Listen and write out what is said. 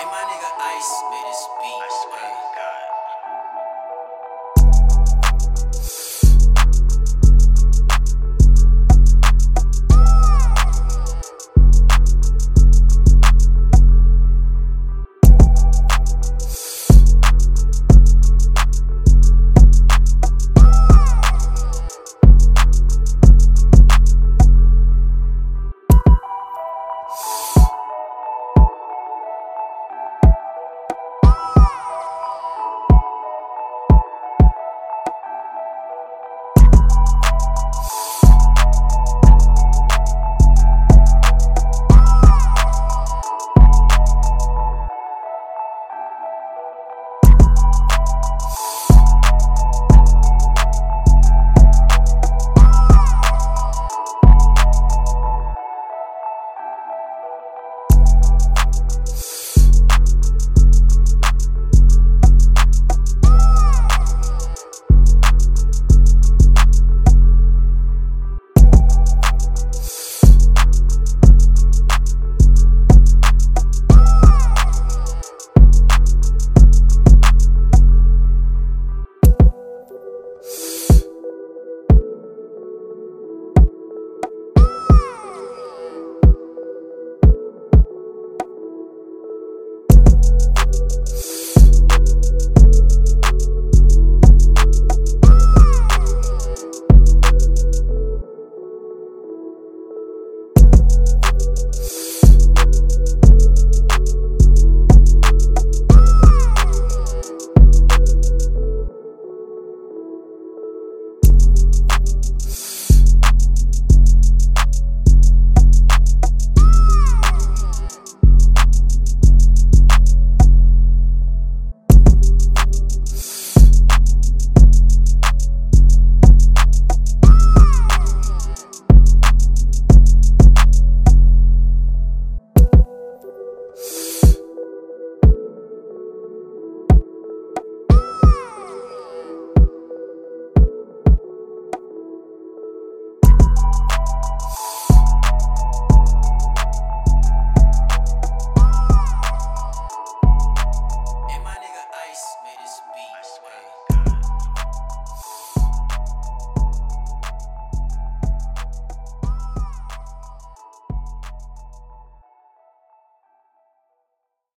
And my nigga Ice made this beat.